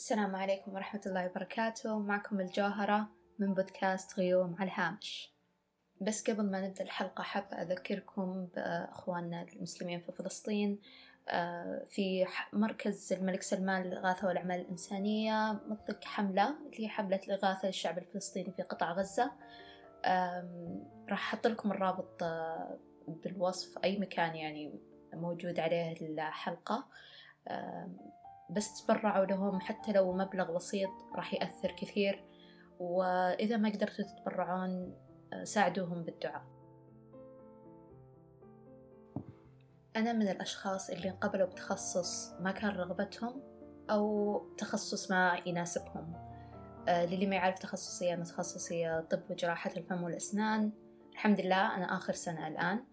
السلام عليكم ورحمة الله وبركاته. معكم الجوهرة من بودكاست غيوم على الهامش. بس قبل ما نبدأ الحلقة حابة أذكركم بأخواننا المسلمين في فلسطين. آه، في مركز الملك سلمان للإغاثة والأعمال الإنسانية مطلق حملة اللي هي حملة الإغاثة للشعب الفلسطيني في قطاع غزة. راح أحط لكم الرابط آه، بالوصف أي مكان يعني موجود عليه الحلقة. بس تبرعوا لهم حتى لو مبلغ بسيط راح يأثر كثير وإذا ما قدرتوا تتبرعون آه، ساعدوهم بالدعاء. أنا من الأشخاص اللي انقبلوا بتخصص ما كان رغبتهم أو تخصص ما يناسبهم. آه، للي ما يعرف تخصصي أنا تخصصي طب وجراحة الفم والأسنان. الحمد لله أنا آخر سنة الآن.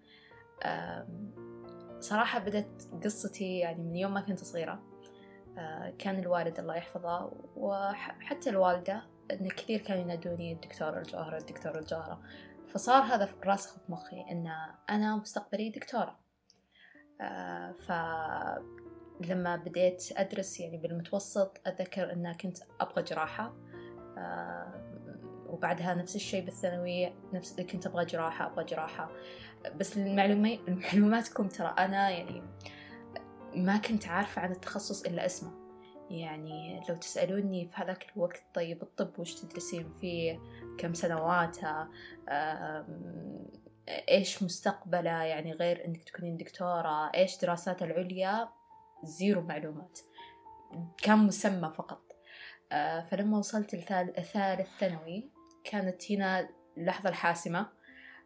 صراحة بدأت قصتي يعني من يوم ما كنت صغيرة. كان الوالد الله يحفظه وحتى الوالدة إن كثير كانوا ينادوني الدكتورة الجوهرة الدكتورة الجوهرة. فصار هذا راسخ في مخي إن أنا مستقبلي دكتورة. آه، فلما بديت أدرس يعني بالمتوسط أتذكر إن كنت أبغى جراحة. آه، وبعدها نفس الشيء بالثانوي نفس كنت أبغى جراحة أبغى جراحة. بس المعلوماتكم ترى أنا يعني ما كنت عارفة عن التخصص إلا اسمه. يعني لو تسألوني في هذاك الوقت طيب الطب وش تدرسين فيه؟ كم سنواتها إيش مستقبله؟ يعني غير إنك تكونين دكتورة. إيش دراسات العليا؟ زيرو معلومات. كان مسمى فقط. آه، فلما وصلت الثالث ثانوي كانت هنا اللحظة الحاسمة.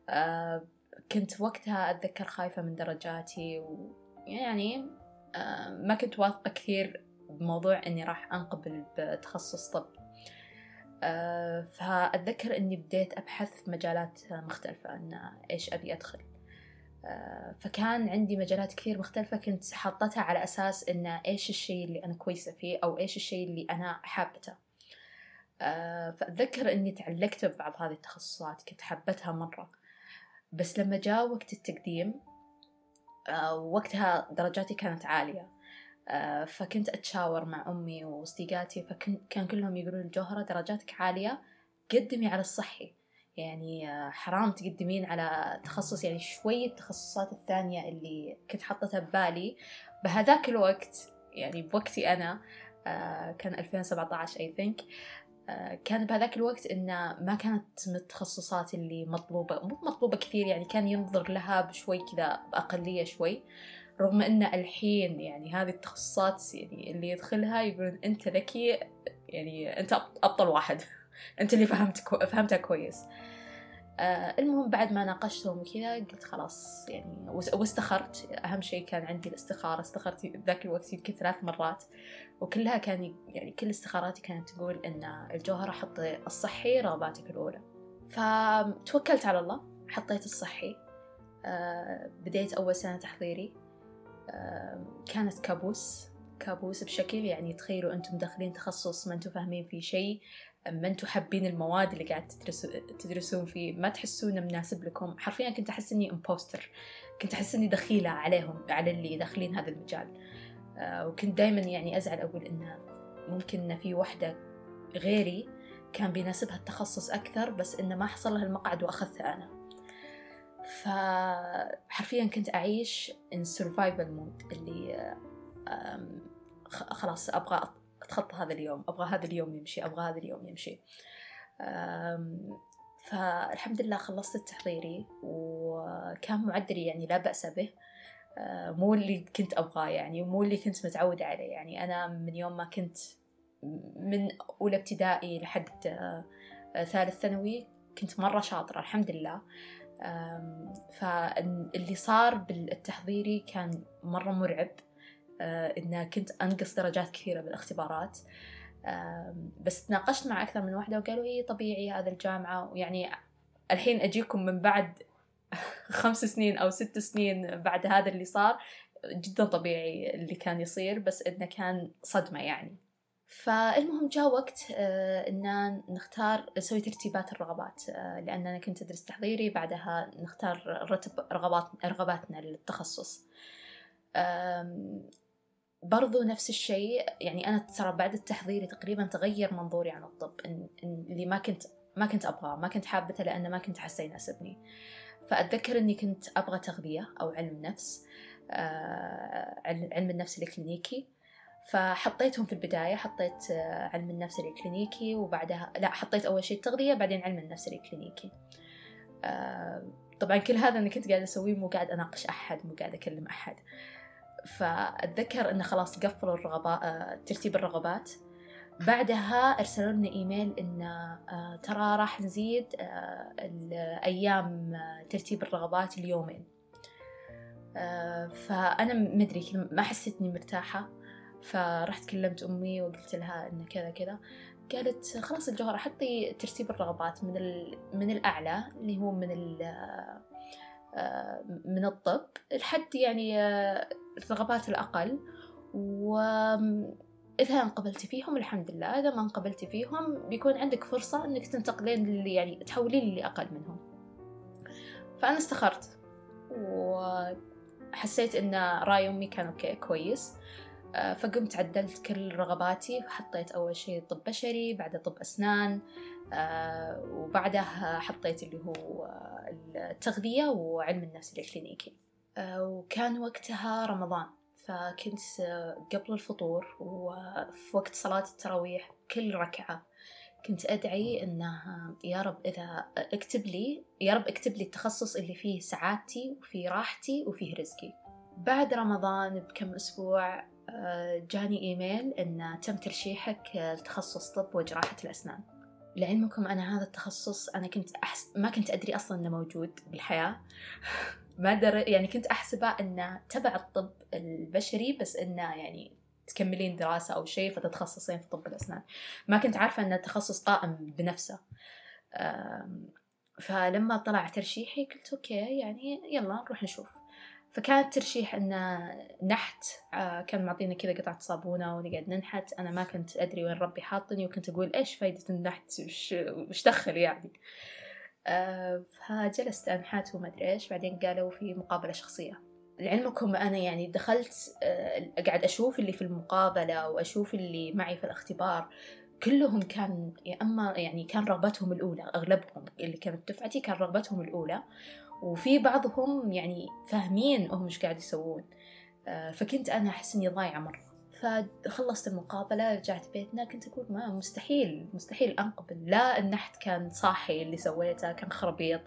آه، كنت وقتها أتذكر خايفة من درجاتي ويعني ما كنت واثقة كثير بموضوع إني راح أنقبل بتخصص طب. آه، فأتذكر إني بديت أبحث في مجالات مختلفة أن إيش أبي أدخل. آه، فكان عندي مجالات كثير مختلفة كنت حاطتها على أساس إن إيش الشيء اللي أنا كويسة فيه أو إيش الشيء اللي أنا حابته. فأتذكر إني تعلقت ببعض هذه التخصصات كنت حبتها مرة. بس لما جاء وقت التقديم آه، وقتها درجاتي كانت عالية. آه، فكنت أتشاور مع أمي وصديقاتي فكان كلهم يقولون الجوهرة درجاتك عالية قدمي على الصحي. يعني آه، حرام تقدمين على تخصص يعني شوية التخصصات الثانية اللي كنت حطتها ببالي. بهذاك الوقت يعني بوقتي أنا كان 2017 I think كان بهذاك الوقت إنه ما كانت من التخصصات اللي مطلوبة مو مطلوبة كثير يعني كان ينظر لها بشوي كذا بأقلية شوي رغم إن الحين يعني هذه التخصصات يعني اللي يدخلها يقولون أنت ذكي يعني أنت أبطل واحد. أنت اللي فهمت كو... فهمتها كويس. آه المهم بعد ما ناقشتهم وكذا قلت خلاص يعني واستخرت. أهم شيء كان عندي الاستخارة. استخرت ذاك الوقت يمكن ثلاث مرات. وكلها كان يعني كل استخاراتي كانت تقول إن الجوهرة حطي الصحي رغباتك الأولى. فتوكلت على الله. حطيت الصحي. آه بديت أول سنة تحضيري. آه كانت كابوس. كابوس بشكل يعني تخيلوا أنتم داخلين تخصص ما أنتم فاهمين فيه شيء. ما أنتم حابين المواد اللي قاعد تدرسوا تدرسون فيه ما تحسونه مناسب لكم؟ حرفيا كنت أحس إني امبوستر كنت أحس إني دخيلة عليهم على اللي داخلين هذا المجال. آه وكنت دائما يعني أزعل أقول إنه ممكن إن في وحدة غيري كان بيناسبها التخصص أكثر بس إنه ما حصل لها المقعد وأخذته أنا. فحرفيا كنت أعيش in survival mode اللي خلاص أبغى أتخطى هذا اليوم أبغى هذا اليوم يمشي أبغى هذا اليوم يمشي. فالحمد لله خلصت التحضيري وكان معدلي يعني لا بأس به. مو اللي كنت أبغاه يعني ومو اللي كنت متعودة عليه يعني. أنا من يوم ما كنت من أولى ابتدائي لحد ثالث ثانوي كنت مرة شاطرة الحمد لله. فاللي صار بالتحضيري كان مرة مرعب. آه، إن كنت أنقص درجات كثيرة بالاختبارات. بس تناقشت مع أكثر من واحدة وقالوا إيه طبيعي هذا الجامعة ويعني الحين أجيكم من بعد خمس سنين أو ست سنين بعد هذا اللي صار جدا طبيعي اللي كان يصير بس إنه كان صدمة يعني. فالمهم جاء وقت آه، إن نختار نسوي ترتيبات الرغبات. آه، لأن أنا كنت أدرس تحضيري بعدها نختار رتب رغبات رغباتنا للتخصص. برضو نفس الشيء. يعني أنا ترى بعد التحضير تقريبا تغير منظوري عن الطب إن, إن اللي ما كنت ما كنت أبغاه ما كنت حابته لأنه ما كنت حاسة يناسبني. فأتذكر إني كنت أبغى تغذية أو علم نفس آه علم النفس الكلينيكي. فحطيتهم في البداية حطيت آه علم النفس الكلينيكي وبعدها لا حطيت أول شيء التغذية بعدين علم النفس الكلينيكي. آه طبعا كل هذا أنا كنت قاعدة أسويه مو قاعد أناقش أحد مو قاعد أكلم أحد. فأتذكر إنه خلاص قفلوا الرغبات آه ترتيب الرغبات. بعدها أرسلوا لنا إيميل إن آه ترى راح نزيد آه الأيام ترتيب الرغبات اليومين. فأنا مدري ما حسيت إني مرتاحة. فرحت كلمت أمي وقلت لها إن كذا كذا. قالت خلاص الجوهرة حطي ترتيب الرغبات من من الأعلى اللي هو من من الطب لحد يعني الرغبات الأقل وإذا انقبلتي فيهم الحمد لله إذا ما انقبلتي فيهم بيكون عندك فرصة إنك تنتقلين اللي يعني تحولين اللي أقل منهم. فأنا استخرت وحسيت إن رأي أمي كان أوكي كويس. فقمت عدلت كل رغباتي حطيت أول شيء طب بشري بعدها طب أسنان وبعدها حطيت اللي هو التغذية وعلم النفس الكلينيكي. وكان وقتها رمضان فكنت قبل الفطور وفي وقت صلاة التراويح كل ركعة كنت أدعي إنه يا رب إذا اكتب لي يا رب اكتب لي التخصص اللي فيه سعادتي وفيه راحتي وفيه رزقي. بعد رمضان بكم أسبوع جاني إيميل إن تم ترشيحك لتخصص طب وجراحة الأسنان. لعلمكم أنا هذا التخصص أنا كنت أحس ما كنت أدري أصلا إنه موجود بالحياة. ما در يعني كنت أحسبه إنه تبع الطب البشري بس إنه يعني تكملين دراسة أو شيء فتتخصصين في طب الأسنان. ما كنت عارفة إنه تخصص قائم بنفسه. فلما طلع ترشيحي قلت أوكي يعني يلا نروح نشوف. فكان الترشيح إنه نحت آه كان معطينا كذا قطعة صابونة ونقعد ننحت. أنا ما كنت أدري وين ربي حاطني وكنت أقول إيش فايدة النحت؟ وش, وش دخل يعني؟ فجلست أنحت وما أدري إيش بعدين قالوا في مقابلة شخصية. لعلمكم أنا يعني دخلت آه قاعد أشوف اللي في المقابلة وأشوف اللي معي في الاختبار كلهم كان يا أما يعني كان رغبتهم الأولى أغلبهم اللي كانت دفعتي كان رغبتهم الأولى وفي بعضهم يعني فاهمين هم إيش قاعد يسوون. آه، فكنت أنا أحس إني ضايعة مرة. فخلصت المقابلة رجعت بيتنا كنت أقول ما مستحيل مستحيل أنقبل. لا النحت كان صاحي اللي سويته كان خربيط.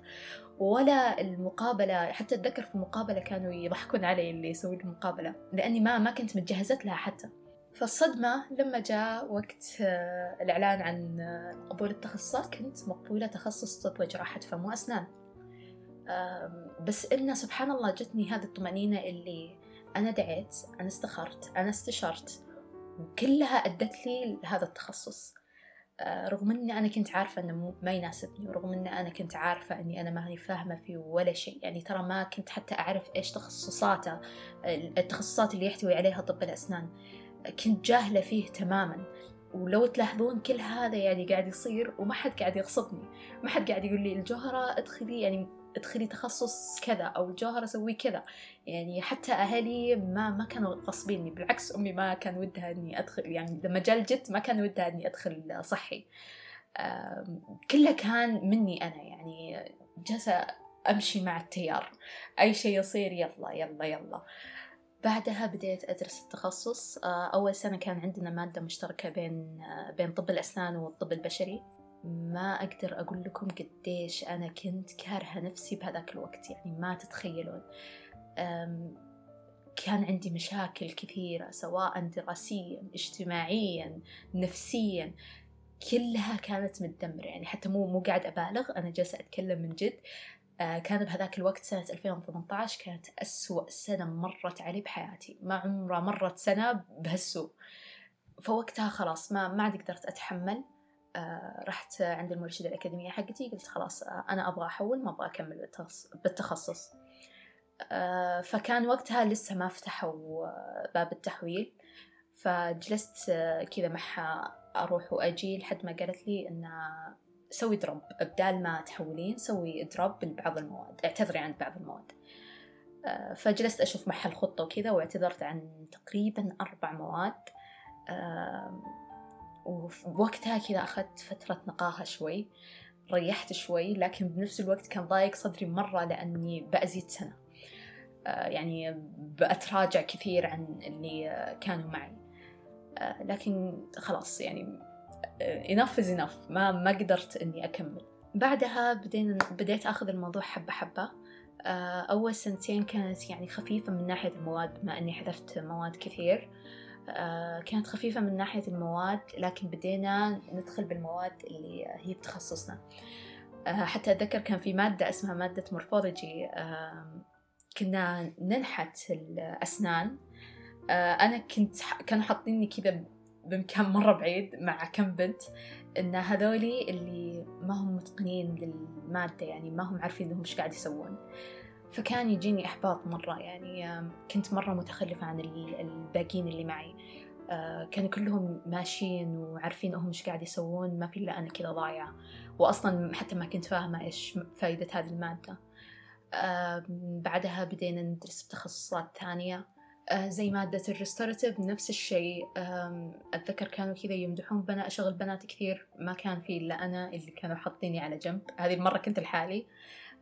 ولا المقابلة حتى أتذكر في المقابلة كانوا يضحكون علي اللي يسوي المقابلة لأني ما ما كنت متجهزت لها حتى. فالصدمة لما جاء وقت آه، الإعلان عن آه، قبول التخصصات كنت مقبولة تخصص طب وجراحة فم وأسنان بس إنه سبحان الله جتني هذه الطمأنينة اللي أنا دعيت أنا استخرت أنا استشرت وكلها أدت لي لهذا التخصص. أه، رغم إني أنا كنت عارفة إنه ما يناسبني ورغم إني أنا كنت عارفة إني أنا ماني فاهمة فيه ولا شيء. يعني ترى ما كنت حتى أعرف إيش تخصصاته التخصصات اللي يحتوي عليها طب الأسنان. كنت جاهلة فيه تماما. ولو تلاحظون كل هذا يعني قاعد يصير وما حد قاعد يغصبني. ما حد قاعد يقول لي الجوهرة ادخلي يعني ادخلي تخصص كذا أو الجوهر أسوي كذا. يعني حتى أهلي ما ما كانوا غصبيني بالعكس أمي ما كان ودها إني أدخل يعني لما جاء الجد ما كان ودها إني أدخل صحي. كله كان مني أنا يعني جالسة أمشي مع التيار. أي شيء يصير يلا يلا يلا. بعدها بديت أدرس التخصص. أول سنة كان عندنا مادة مشتركة بين بين طب الأسنان والطب البشري. ما أقدر أقول لكم قديش أنا كنت كارهة نفسي بهذاك الوقت يعني ما تتخيلون. كان عندي مشاكل كثيرة سواء دراسيا اجتماعيا نفسيا. كلها كانت متدمرة يعني حتى مو مو قاعد أبالغ أنا جالسة أتكلم من جد. آه كان بهذاك الوقت سنة 2018 كانت أسوأ سنة مرت علي بحياتي. ما عمره مرت سنة بهالسوء. فوقتها خلاص ما ما عاد قدرت أتحمل. رحت عند المرشدة الأكاديمية حقتي قلت خلاص آه، أنا أبغى أحول ما أبغى أكمل بالتخصص. آه، فكان وقتها لسه ما فتحوا باب التحويل. فجلست كذا معها أروح وأجي لحد ما قالت لي إن سوي drop بدال ما تحولين سوي drop لبعض المواد اعتذري عن بعض المواد. آه، فجلست أشوف محل خطة وكذا واعتذرت عن تقريبا أربع مواد. ووقتها كذا أخذت فترة نقاهة شوي ريحت شوي لكن بنفس الوقت كان ضايق صدري مرة لأني بأزيد سنة. آه، يعني بأتراجع كثير عن اللي كانوا معي. آه، لكن خلاص يعني enough is enough. ما ما قدرت إني أكمل. بعدها بدينا بديت أخذ الموضوع حبة حبة. آه، أول سنتين كانت يعني خفيفة من ناحية المواد بما أني حذفت مواد كثير. آه، كانت خفيفة من ناحية المواد لكن بدينا ندخل بالمواد اللي هي بتخصصنا. آه، حتى أتذكر كان في مادة اسمها مادة مورفولوجي. كنا ننحت الأسنان. أنا كنت كانوا حاطيني كذا بمكان مرة بعيد مع كم بنت إن هذولي اللي ما هم متقنين للمادة يعني ما هم عارفين إنهم إيش قاعد يسوون. فكان يجيني إحباط مرة يعني كنت مرة متخلفة عن الباقيين اللي معي. آه، كانوا كلهم ماشيين وعارفين هم إيش قاعد يسوون ما في إلا أنا كذا ضايعة. وأصلا حتى ما كنت فاهمة إيش فائدة هذه المادة. بعدها بدينا ندرس بتخصصات ثانية. آه، زي مادة الريستوراتيف نفس الشيء. أتذكر كانوا كذا يمدحون بنا أشغل بنات كثير ما كان في إلا أنا اللي كانوا حاطيني على جنب. هذه مرة كنت لحالي.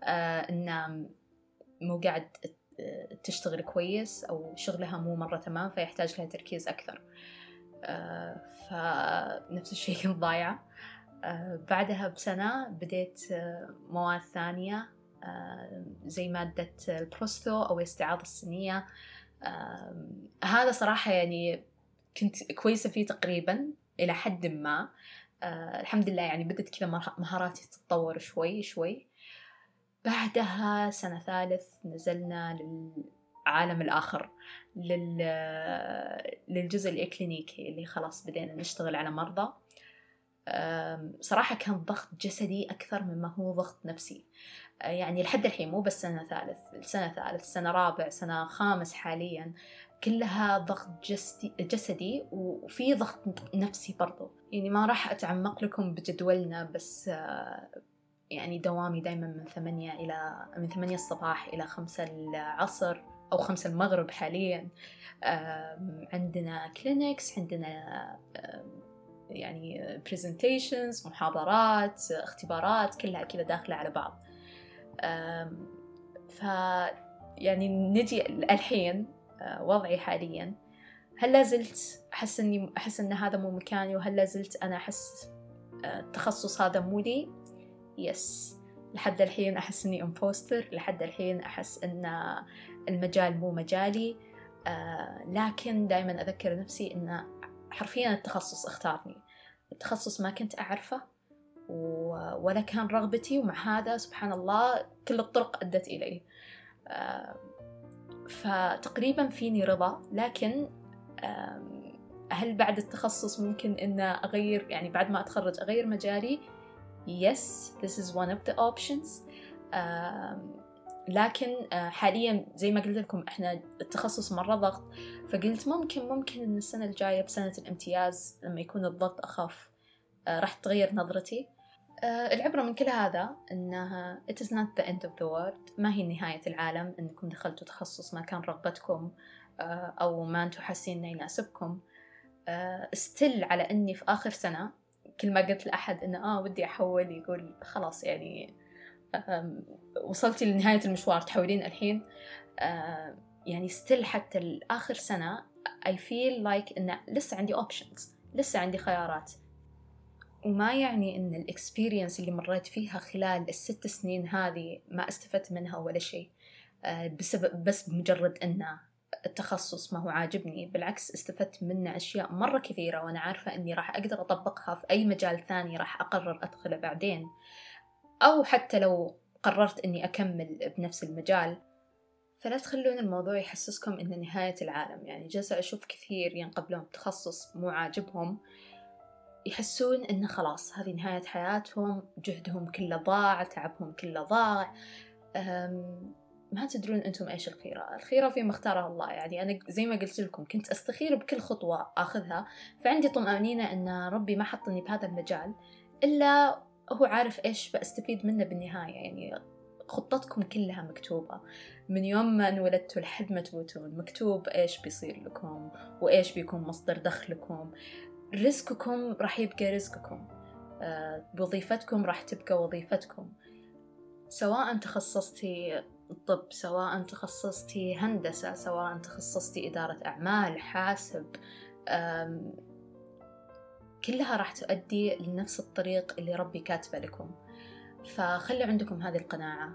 آه، إن مو قاعد تشتغل كويس أو شغلها مو مرة تمام فيحتاج لها تركيز أكثر. آه، فنفس الشيء ضايعة بعدها بسنة بديت مواد ثانية زي مادة البروستو أو الاستعاضة السنية هذا صراحة يعني كنت كويسة فيه تقريبا إلى حد ما. آه الحمد لله يعني بدت كذا مهاراتي تتطور شوي شوي. بعدها سنة ثالث نزلنا للعالم الآخر لل... للجزء الإكلينيكي اللي خلاص بدينا نشتغل على مرضى. صراحة كان ضغط جسدي أكثر مما هو ضغط نفسي. يعني لحد الحين مو بس سنة ثالث سنة ثالث سنة رابع سنة خامس حاليا كلها ضغط جسدي, وفي ضغط نفسي برضو. يعني ما راح أتعمق لكم بجدولنا بس يعني دوامي دايما من ثمانية إلى من ثمانية الصباح إلى خمسة العصر أو خمسة المغرب حاليا. عندنا clinics عندنا يعني presentations محاضرات اختبارات كلها كذا داخلة على بعض. ف يعني نجي الحين آه، وضعي حاليا. هل لازلت أحس إني أحس إن هذا مو مكاني؟ وهل لازلت أنا أحس آه، التخصص هذا مو لي؟ yes. لحد الحين أحس إني امبوستر لحد الحين أحس إن المجال مو مجالي. آه، لكن دائما أذكر نفسي إن حرفيا التخصص اختارني. التخصص ما كنت أعرفه ولا كان رغبتي ومع هذا سبحان الله كل الطرق أدت إليه. فتقريبا فيني رضا لكن هل بعد التخصص ممكن أن أغير؟ يعني بعد ما أتخرج أغير مجالي؟ Yes this is one of the options. لكن حاليا زي ما قلت لكم إحنا التخصص مرة ضغط. فقلت ممكن ممكن إن السنة الجاية بسنة الامتياز لما يكون الضغط أخف راح تغير نظرتي. العبرة من كل هذا إنها it is not the end of the world. ما هي نهاية العالم إنكم دخلتوا تخصص ما كان رغبتكم أو ما أنتم حاسين إنه يناسبكم. still على إني في آخر سنة كل ما قلت لأحد إنه آه ودي أحول يقول خلاص يعني وصلتي لنهاية المشوار تحولين الحين. يعني still حتى الآخر سنة I feel like إن لسه عندي options لسه عندي خيارات. وما يعني إن ال experience اللي مريت فيها خلال الست سنين هذه ما استفدت منها ولا شيء بسبب بس بمجرد إن التخصص ما هو عاجبني بالعكس استفدت منه أشياء مرة كثيرة وأنا عارفة إني راح أقدر أطبقها في أي مجال ثاني راح أقرر أدخله بعدين. أو حتى لو قررت إني أكمل بنفس المجال. فلا تخلون الموضوع يحسسكم إنه نهاية العالم يعني جالسة أشوف كثير ينقبلون بتخصص مو عاجبهم. يحسون إنه خلاص هذه نهاية حياتهم جهدهم كله ضاع تعبهم كله ضاع. ما تدرون أنتم إيش الخيرة. الخيرة فيما اختاره الله. يعني أنا زي ما قلت لكم كنت أستخير بكل خطوة أخذها فعندي طمأنينة أن ربي ما حطني بهذا المجال إلا هو عارف إيش بستفيد منه بالنهاية. يعني خطتكم كلها مكتوبة. من يوم ما انولدتوا لحد ما تموتون مكتوب إيش بيصير لكم وإيش بيكون مصدر دخلكم. رزقكم راح يبقى رزقكم. آه، وظيفتكم راح تبقى وظيفتكم. سواء تخصصتي طب سواء تخصصتي هندسة سواء تخصصتي إدارة أعمال حاسب كلها راح تؤدي لنفس الطريق اللي ربي كاتبه لكم. فخلوا عندكم هذه القناعة.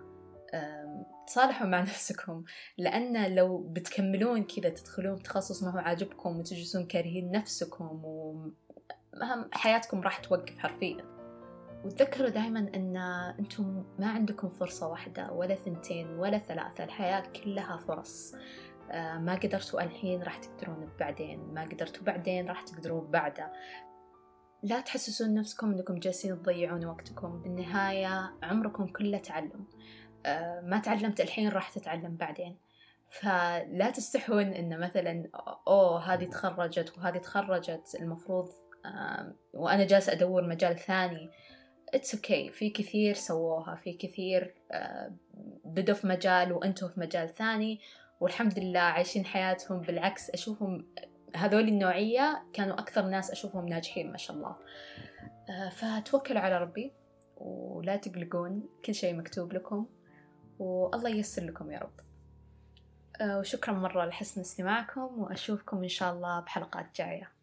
تصالحوا مع نفسكم لأن لو بتكملون كذا تدخلون تخصص ما هو عاجبكم وتجلسون كارهين نفسكم وحياتكم راح توقف حرفيا. وتذكروا دائما أن أنتم ما عندكم فرصة واحدة ولا ثنتين ولا ثلاثة الحياة كلها فرص. آه، ما قدرتوا الحين راح تقدرون بعدين ما قدرتوا بعدين راح تقدرون بعده. لا تحسسون نفسكم إنكم جالسين تضيعون وقتكم. بالنهاية عمركم كله تعلم. آه، ما تعلمت الحين راح تتعلم بعدين. فلا تستحون إن مثلا أوه هذه تخرجت وهذه تخرجت. المفروض وأنا جالسة أدور مجال ثاني. it's okay okay. في كثير سووها في كثير آه، بدوا في مجال وأنتوا في مجال ثاني. والحمد لله عايشين حياتهم بالعكس. أشوفهم هذول النوعية كانوا أكثر ناس أشوفهم ناجحين ما شاء الله. آه، فتوكلوا على ربي ولا تقلقون كل شيء مكتوب لكم والله ييسر لكم يا رب. آه، وشكرا مرة لحسن استماعكم وأشوفكم إن شاء الله بحلقات جاية.